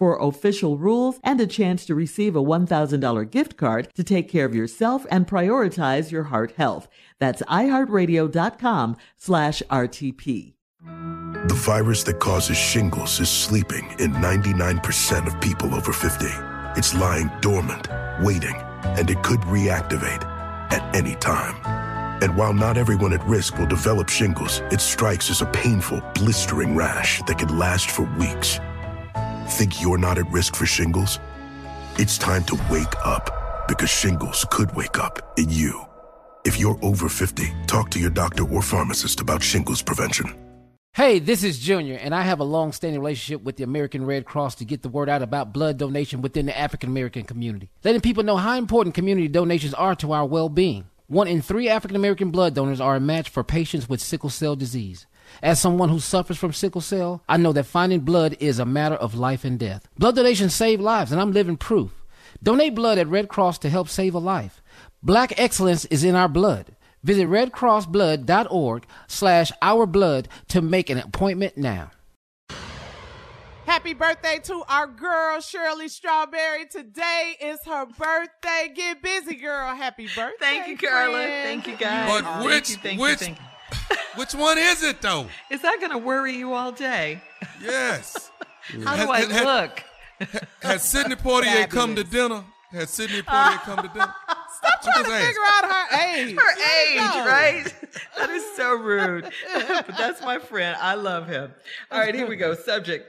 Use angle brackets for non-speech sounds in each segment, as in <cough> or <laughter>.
for official rules and a chance to receive a $1,000 gift card to take care of yourself and prioritize your heart health. That's iHeartRadio.com slash RTP. The virus that causes shingles is sleeping in 99% of people over 50. It's lying dormant, waiting, and it could reactivate at any time. And while not everyone at risk will develop shingles, it strikes as a painful, blistering rash that can last for weeks. Think you're not at risk for shingles? It's time to wake up because shingles could wake up in you. If you're over 50, talk to your doctor or pharmacist about shingles prevention. Hey, this is Junior, and I have a long standing relationship with the American Red Cross to get the word out about blood donation within the African American community, letting people know how important community donations are to our well being. One in three African American blood donors are a match for patients with sickle cell disease. As someone who suffers from sickle cell, I know that finding blood is a matter of life and death. Blood donations save lives, and I'm living proof. Donate blood at Red Cross to help save a life. Black excellence is in our blood. Visit redcrossblood.org slash ourblood to make an appointment now. Happy birthday to our girl Shirley Strawberry. Today is her birthday. Get busy, girl. Happy birthday. Thank you, Carla. friend. Thank you, guys. But which thank you, thank which you, thank you. Which one is it though? Is that going to worry you all day? Yes. <laughs> How do I has- look? Has Sidney Poitier come to dinner? Has Sidney Poitier come to dinner? Stop trying to figure out her age. Her age, right? <laughs> That is so rude. <laughs> but that's my friend. I love him. All right, here we go. Subject.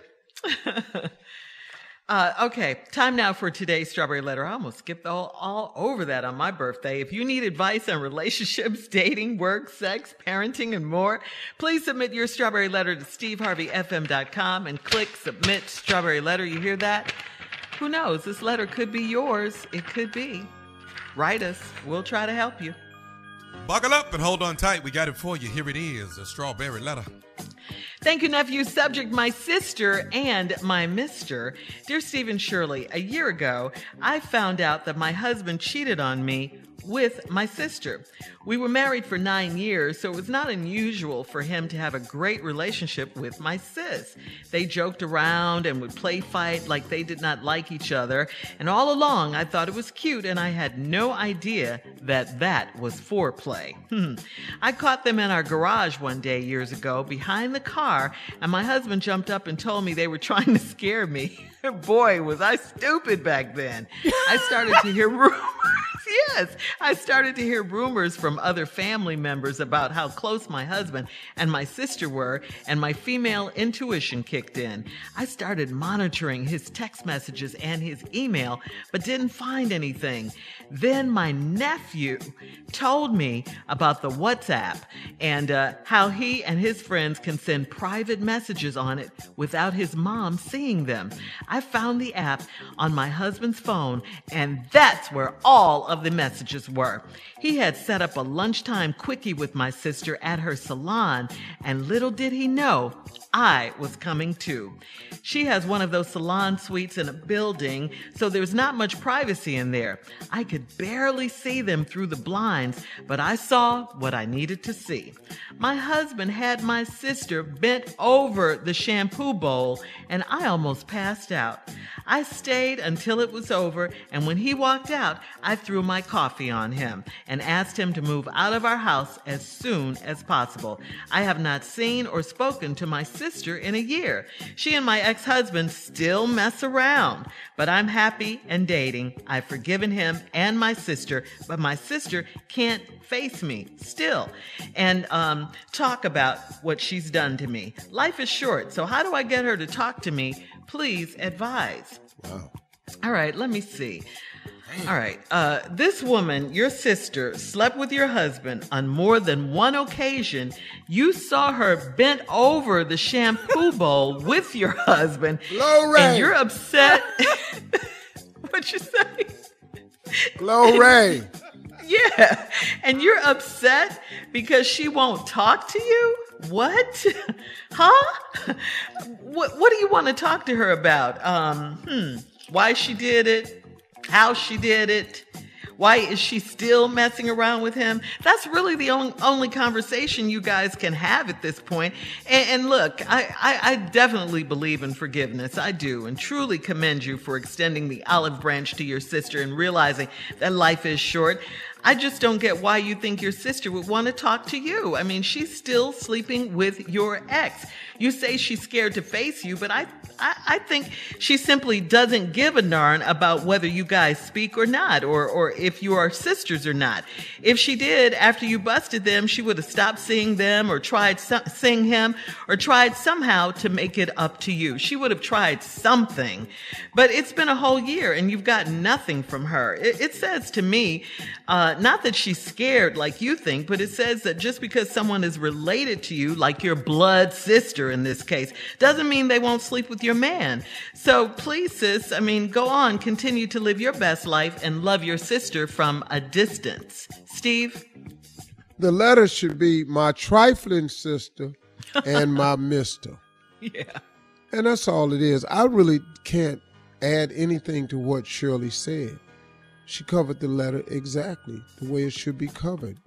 Uh, okay, time now for today's strawberry letter. I almost skipped all, all over that on my birthday. If you need advice on relationships, <laughs> dating, work, sex, parenting, and more, please submit your strawberry letter to steveharveyfm.com and click submit strawberry letter. You hear that? Who knows? This letter could be yours. It could be. Write us. We'll try to help you. Buckle up and hold on tight. We got it for you. Here it is, a strawberry letter. Thank you, nephew. Subject My sister and my mister. Dear Stephen Shirley, a year ago, I found out that my husband cheated on me with my sister. We were married for nine years, so it was not unusual for him to have a great relationship with my sis. They joked around and would play fight like they did not like each other, and all along I thought it was cute and I had no idea that that was foreplay. <laughs> I caught them in our garage one day years ago behind the car, and my husband jumped up and told me they were <laughs> trying to scare me. <laughs> Boy, was I stupid back then. I started to hear rumors. Yes, I started to hear rumors from other family members about how close my husband and my sister were, and my female intuition kicked in. I started monitoring his text messages and his email, but didn't find anything. Then my nephew told me about the WhatsApp and uh, how he and his friends can send private messages on it without his mom seeing them. I found the app on my husband's phone, and that's where all of the messages were. He had set up a lunchtime quickie with my sister at her salon, and little did he know I was coming too. She has one of those salon suites in a building, so there's not much privacy in there. I could barely see them through the blinds, but I saw what I needed to see. My husband had my sister bent over the shampoo bowl, and I almost passed out. I stayed until it was over, and when he walked out, I threw my coffee on him and asked him to move out of our house as soon as possible. I have not seen or spoken to my sister in a year. She and my ex husband still mess around, but I'm happy and dating. I've forgiven him and my sister, but my sister can't face me still and um, talk about what she's done to me. Life is short, so how do I get her to talk to me? Please advise. Wow. All right, let me see. All right. Uh, this woman, your sister, slept with your husband on more than one occasion. You saw her bent over the shampoo <laughs> bowl with your husband. Glory. And you're upset. <laughs> what you say? Glory. <laughs> Yeah. And you're upset because she won't talk to you? What? huh? What, what do you want to talk to her about? Um, hmm. Why she did it? How she did it? Why is she still messing around with him? That's really the only, only conversation you guys can have at this point. And, and look, I, I, I definitely believe in forgiveness. I do, and truly commend you for extending the olive branch to your sister and realizing that life is short. I just don't get why you think your sister would want to talk to you. I mean, she's still sleeping with your ex. You say she's scared to face you, but I, I, I think she simply doesn't give a darn about whether you guys speak or not, or, or if you are sisters or not. If she did, after you busted them, she would have stopped seeing them or tried some, seeing him or tried somehow to make it up to you. She would have tried something, but it's been a whole year and you've got nothing from her. It, it says to me, uh, Uh, not that she's scared like you think, but it says that just because someone is related to you, like your blood sister in this case, doesn't mean they won't sleep with your man. So please, sis, I mean, go on, continue to live your best life and love your sister from a distance. Steve? The letter should be my trifling sister and my <laughs> mister. Yeah. And that's all it is. I really can't add anything to what Shirley said. She covered the letter exactly the way it should be covered.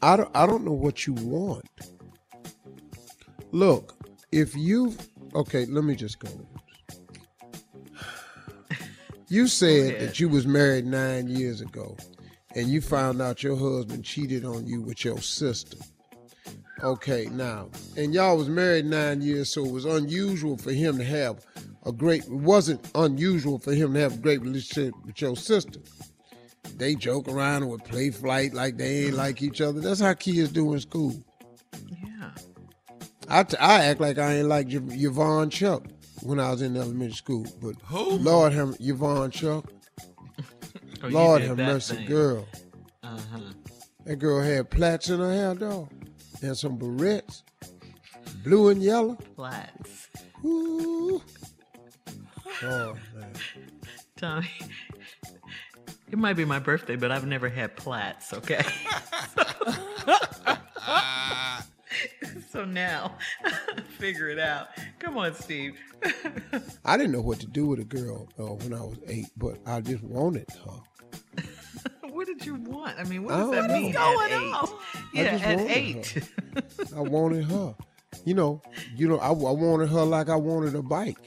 I don't, I don't know what you want. Look, if you've, okay, let me just go. You said that you was married nine years ago and you found out your husband cheated on you with your sister. Okay, now, and y'all was married nine years, so it was unusual for him to have a great, it wasn't unusual for him to have a great relationship with your sister. They joke around and would play flight like they ain't like each other. That's how kids do in school. Yeah. I, t- I act like I ain't like y- Yvonne Chuck when I was in elementary school, but Who? Lord have Yvonne Chuck. <laughs> Oh, Lord have mercy, thing. girl. Uh-huh. That girl had plaits in her hair, dog, and some barrettes, blue and yellow. Flats. Ooh. Oh man. Tommy. It might be my birthday, but I've never had plaits, okay? <laughs> so now, <laughs> figure it out. Come on, Steve. I didn't know what to do with a girl uh, when I was eight, but I just wanted her. <laughs> what did you want? I mean, what does that know. mean What's at eight? I Yeah, just at eight. I wanted her. You know, you know, I, I wanted her like I wanted a bike.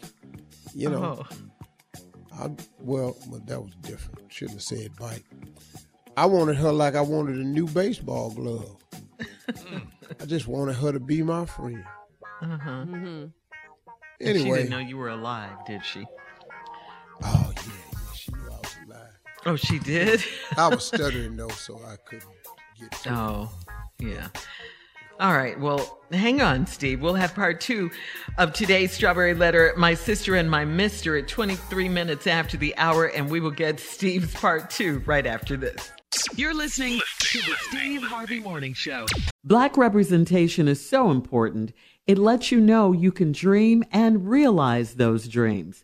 You know, Oh. I well, but that was different. Shouldn't have said bike. I wanted her like I wanted a new baseball glove. <laughs> I just wanted her to be my friend. Uh-huh. She Anyway, she didn't know you were alive, did she? oh yeah, yeah, she knew I was alive. Oh, she did? I was <laughs> stuttering though, so I couldn't get. It. Oh, yeah. All right. Well, hang on, Steve. We'll have part two of today's Strawberry Letter, My Sister and My Mister, at 23 minutes after the hour, and we will get Steve's part two right after this. You're listening to the Steve Harvey Morning Show. Black representation is so important. It lets you know you can dream and realize those dreams.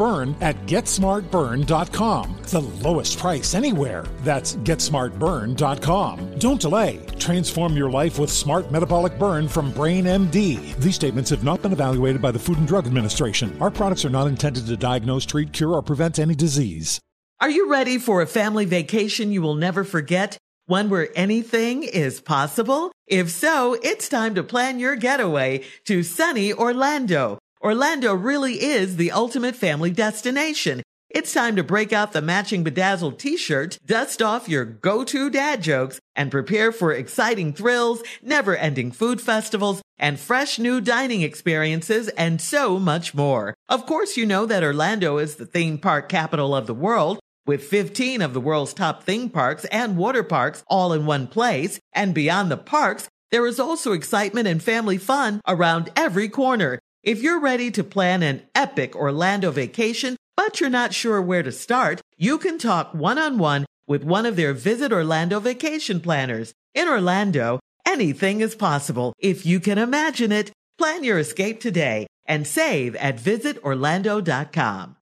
Burn at GetSmartBurn.com. The lowest price anywhere. That's GetSmartBurn.com. Don't delay. Transform your life with Smart Metabolic Burn from Brain MD. These statements have not been evaluated by the Food and Drug Administration. Our products are not intended to diagnose, treat, cure, or prevent any disease. Are you ready for a family vacation you will never forget? One where anything is possible? If so, it's time to plan your getaway to sunny Orlando. Orlando really is the ultimate family destination. It's time to break out the matching bedazzled t-shirt, dust off your go-to dad jokes, and prepare for exciting thrills, never-ending food festivals, and fresh new dining experiences, and so much more. Of course, you know that Orlando is the theme park capital of the world, with 15 of the world's top theme parks and water parks all in one place. And beyond the parks, there is also excitement and family fun around every corner. If you're ready to plan an epic Orlando vacation, but you're not sure where to start, you can talk one on one with one of their Visit Orlando vacation planners. In Orlando, anything is possible if you can imagine it. Plan your escape today and save at visitorlando.com.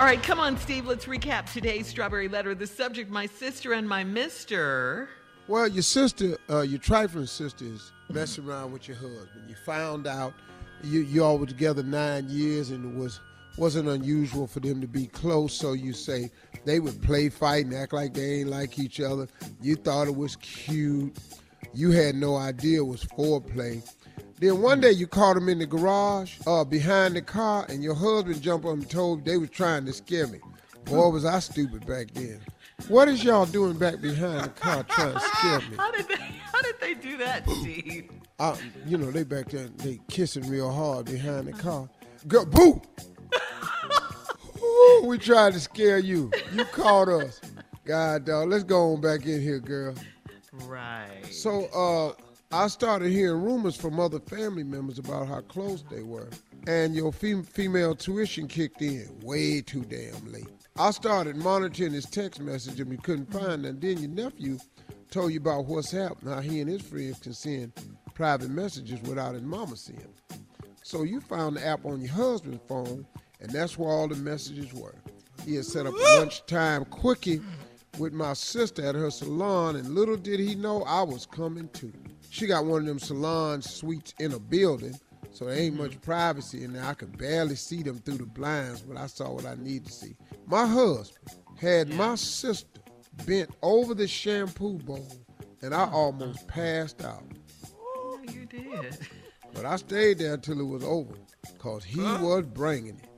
All right, come on, Steve. Let's recap today's strawberry letter. The subject: my sister and my Mister. Well, your sister, uh, your trifling sister, is messing around with your husband. You found out you you all were together nine years, and it was wasn't unusual for them to be close. So you say they would play fight and act like they ain't like each other. You thought it was cute. You had no idea it was foreplay. Then one day you caught them in the garage, uh, behind the car, and your husband jumped up and told they was trying to scare me. Boy, was I stupid back then. What is y'all doing back behind the car trying to scare me? How did they? How did they do that, Steve? I, you know, they back there, they kissing real hard behind the car. Girl, boo! Ooh, we tried to scare you. You caught us. God, dog. Let's go on back in here, girl. Right. So, uh, I started hearing rumors from other family members about how close they were. And your fem- female tuition kicked in way too damn late. I started monitoring his text message and we couldn't find them. Then your nephew told you about WhatsApp, how he and his friends can send private messages without his mama seeing. So you found the app on your husband's phone, and that's where all the messages were. He had set up a lunchtime quickie with my sister at her salon, and little did he know I was coming too. She got one of them salon suites in a building, so there ain't much privacy in there. I could barely see them through the blinds, but I saw what I needed to see. My husband had my sister bent over the shampoo bowl, and I almost passed out. Oh, you did. But I stayed there until it was over, cause he was bringing it.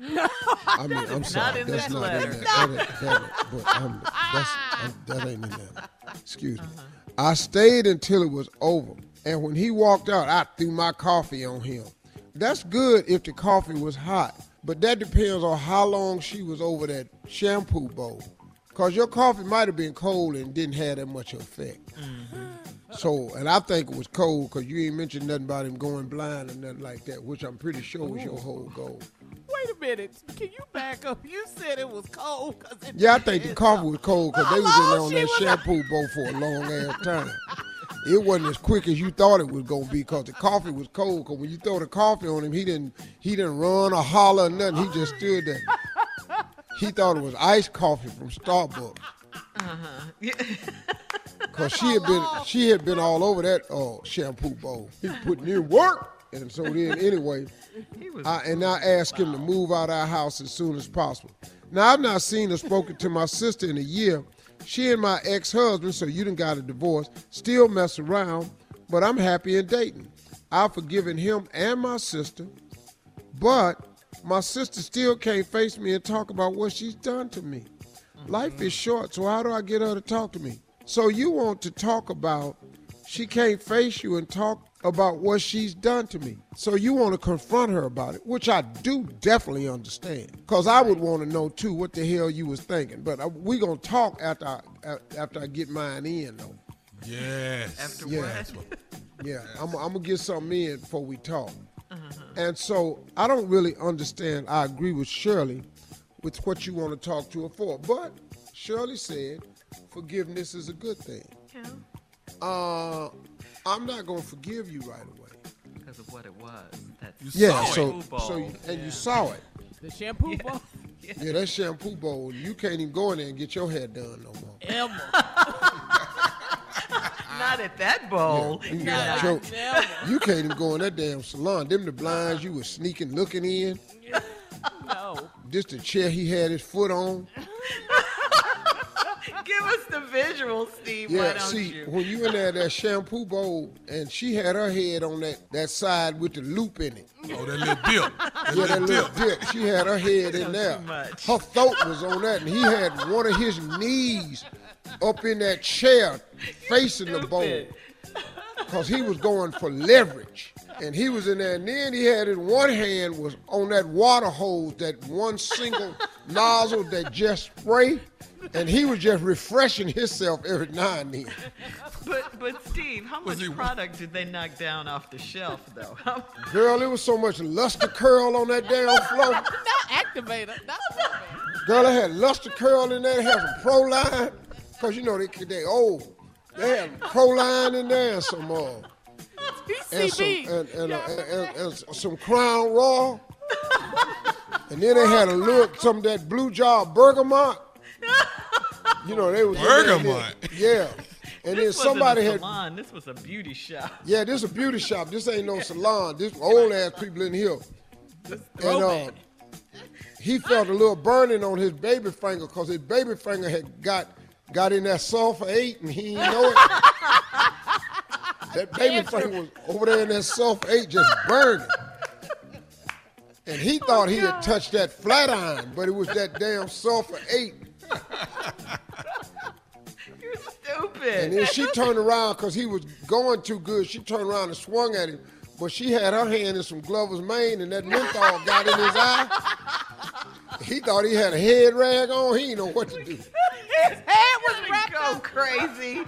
<laughs> I mean, I'm sorry, that's not in there. That, ain't- that, ain't- but I'm, that's, I'm, that ain't in there. Excuse me. Uh-huh. I stayed until it was over, and when he walked out, I threw my coffee on him. That's good if the coffee was hot, but that depends on how long she was over that shampoo bowl. Cause your coffee might have been cold and didn't have that much effect. Mm-hmm. So, and I think it was cold because you ain't mentioned nothing about him going blind or nothing like that, which I'm pretty sure was your whole goal. Wait a minute. Can you back up? You said it was cold. 'cause it Yeah, I think the coffee was cold because they was in there on that shampoo bowl for a long ass time. It wasn't as quick as you thought it was gonna be because the coffee was cold. Because when you throw the coffee on him, he didn't he didn't run or holler or nothing. He just stood there. He thought it was iced coffee from Starbucks. Uh-huh. Cause she had been she had been all over that uh, shampoo bowl. He was putting in work, and so then anyway, I, and I asked him to move out of our house as soon as possible. Now I've not seen or spoken to my sister in a year. She and my ex-husband, so you done got a divorce, still mess around, but I'm happy in dating. I've forgiven him and my sister, but my sister still can't face me and talk about what she's done to me. Life is short, so how do I get her to talk to me? So you want to talk about she can't face you and talk about what she's done to me. So you want to confront her about it, which I do definitely understand. Cause I would want to know too what the hell you was thinking. But uh, we gonna talk after I a- after I get mine in though. Yes. After Yeah. what? Yeah, I'm, I'm gonna get something in before we talk. And so I don't really understand. I agree with Shirley with what you want to talk to her for. But Shirley said forgiveness is a good thing. Yeah. Uh, I'm not gonna forgive you right away. Because of what it was. That Yeah, shampoo so so you, and Yeah. you saw it. The shampoo bowl? <laughs> Yeah, that shampoo bowl. You can't even go in there and get your hair done no more. Emma. <laughs> Not at that bowl. You, can Yeah. get your- you can't even go in that damn salon. Them the blinds you was sneaking looking in. <laughs> No. Just the chair he had his foot on. Give us the visual, Steve. Why Yeah, don't see, you? when you in there that shampoo bowl, and she had her head on that that side with the loop in it. Oh, that little dip. That <laughs> yeah, that little little dip. She had her head in Too there. much. Her throat was on that, and he had one of his knees up in that chair facing the bowl. Because <laughs> he was going for leverage. And he was in there, and then he had in one hand was on that water hose, that one single nozzle that just spray, and he was just refreshing himself every now and then. But but Steve, how Was much he- product did they knock down off the shelf though? <laughs> Girl, it was so much luster curl on that damn floor. <laughs> Not activator. Not Girl, I had luster curl in there. They had some Proline. Because, you know, they, they old. They had Proline in there and some, uh, <laughs> and some, PCB. and, and, uh, and, and, and some Crown Raw. And then they had a little, some of that Blue Jar Bergamot. <laughs> You know, they was in there, Bergamot? Yeah. <laughs> And then somebody wasn't had, salon. This was a beauty shop. yeah, this is a beauty shop. This ain't no salon. This old ass people in here. And uh, he felt a little burning on his baby finger because his baby finger had got got in that sulfur eight and he didn't know it. <laughs> that baby finger was over there in that sulfur eight just burning. And he oh, thought he had touched that flat iron, but it was that damn sulfur eight. <laughs> You're stupid. And then she <laughs> turned around because he was going too good. She turned around and swung at him, but she had her hand in some Glover's mane, and that menthol got in his eye. <laughs> He thought he had a head rag on. He didn't know what to do. His head was wrapped go up. crazy.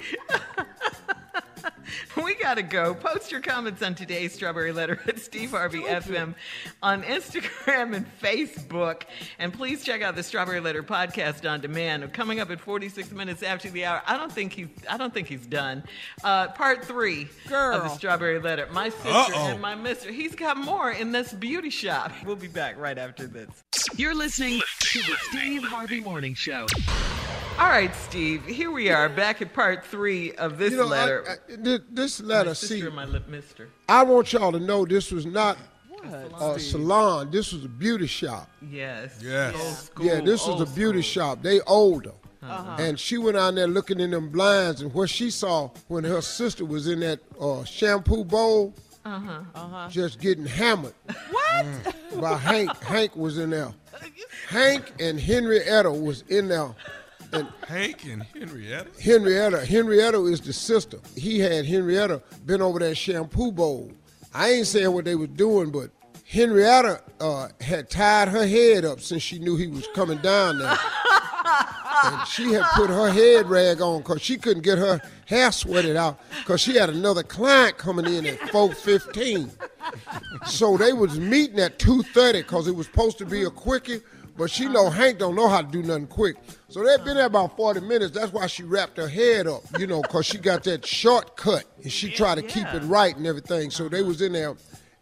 We gotta go. Post your comments on today's Strawberry Letter at Steve Harvey FM on Instagram and Facebook. And please check out the Strawberry Letter podcast on demand. Coming up at 46 minutes after the hour. I don't think he's I don't think he's done. Uh, part three of the Strawberry Letter. My sister Uh-oh. and my mister. He's got more in this beauty shop. We'll be back right after this. You're listening to the Steve Harvey Morning Show. All right, Steve. Here we are back at part three of this You know, letter. I- thi- this letter, sister see, my lip mister. I want y'all to know this was not a salon. This was a beauty shop. Yes. Yes. Old Yeah, this was a beauty school. shop. They older. Uh-huh. And she went out there looking in them blinds, and what she saw when her sister was in that uh, shampoo bowl, Uh-huh. just getting hammered What? by Hank. Hank was in there. <laughs> Hank and Henrietta was in there. And Hank and Henrietta. Henrietta, Henrietta is the sister. He had Henrietta been over that shampoo bowl. I ain't saying what they was doing, but Henrietta uh, had tied her head up since she knew he was coming down there. <laughs> and she had put her head rag on because she couldn't get her hair sweated out because she had another client coming in at 4.15. So they was meeting at 2.30 because it was supposed to be a quickie, but she know Hank don't know how to do nothing quick. So they'd been there about 40 minutes. That's why she wrapped her head up, you know, because she got that shortcut and she tried to keep it right and everything. So they was in there,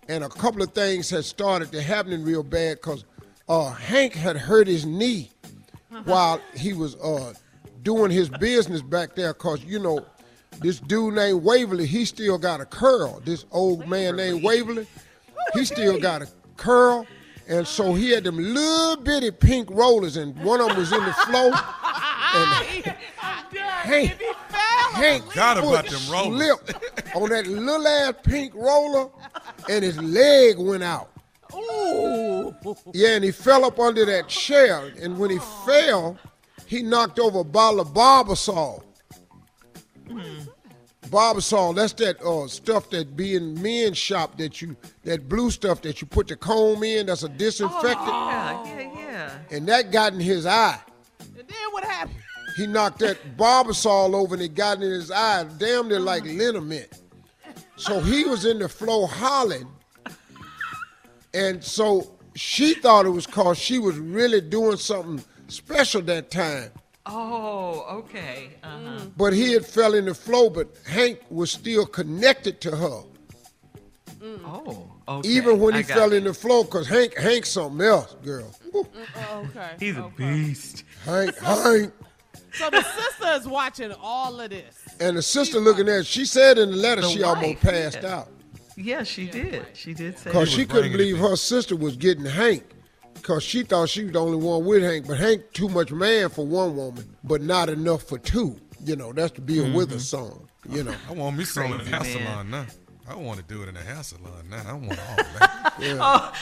and a couple of things had started to happening real bad because uh, Hank had hurt his knee while he was uh, doing his business back there because, you know, this dude named Waverly, he still got a curl. This old man named Waverly, he still got a curl. And so he had them little bitty pink rollers, and one of them was in the floor. <laughs> And Hank, Hank Forgot about them rollers. slipped on that little ass pink roller, and his leg went out. Ooh. Yeah, and he fell up under that chair, and when he fell, he knocked over a bottle of Barbasol. Barbasol, that's that uh, stuff that be in men's shop that you, that blue stuff that you put the comb in, that's a disinfectant, Yeah, yeah, yeah. and that got in his eye. And then what happened? He knocked that Barbasol over and it got in his eye, damn near like liniment. So he was in the flow hollering. And so she thought it was cause she was really doing something special that time. Oh, okay. Uh-huh. Mm. But he had fell in the flow, but Hank was still connected to her. Mm. Oh, okay. Even when he fell it. in the floor, cause Hank Hank's something else, girl. Mm, Woo. Oh, okay. <laughs> He's a okay. beast. Hank, Hank. So the sister is watching all of this. And the sister looking at she said in the letter The she almost passed yeah. out. Yeah, she did. She did say Because she couldn't believe her sister was getting Hank. Because she thought she was the only one with Hank. But Hank too much man for one woman, but not enough for two. You know, that's the Bill Withers song. You know. I want me some in a Crazy hair salon now. I want to do it in a hair salon now. I want all <laughs> that. Oh,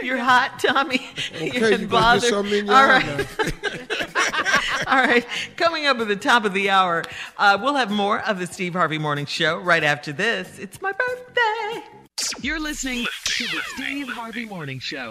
you're hot, Tommy. Okay, You're you better get bothered. something in your All eye right. <laughs> All right. Coming up at the top of the hour, uh, we'll have more of the Steve Harvey Morning Show right after this. It's my birthday. You're listening to the Steve Harvey Morning Show.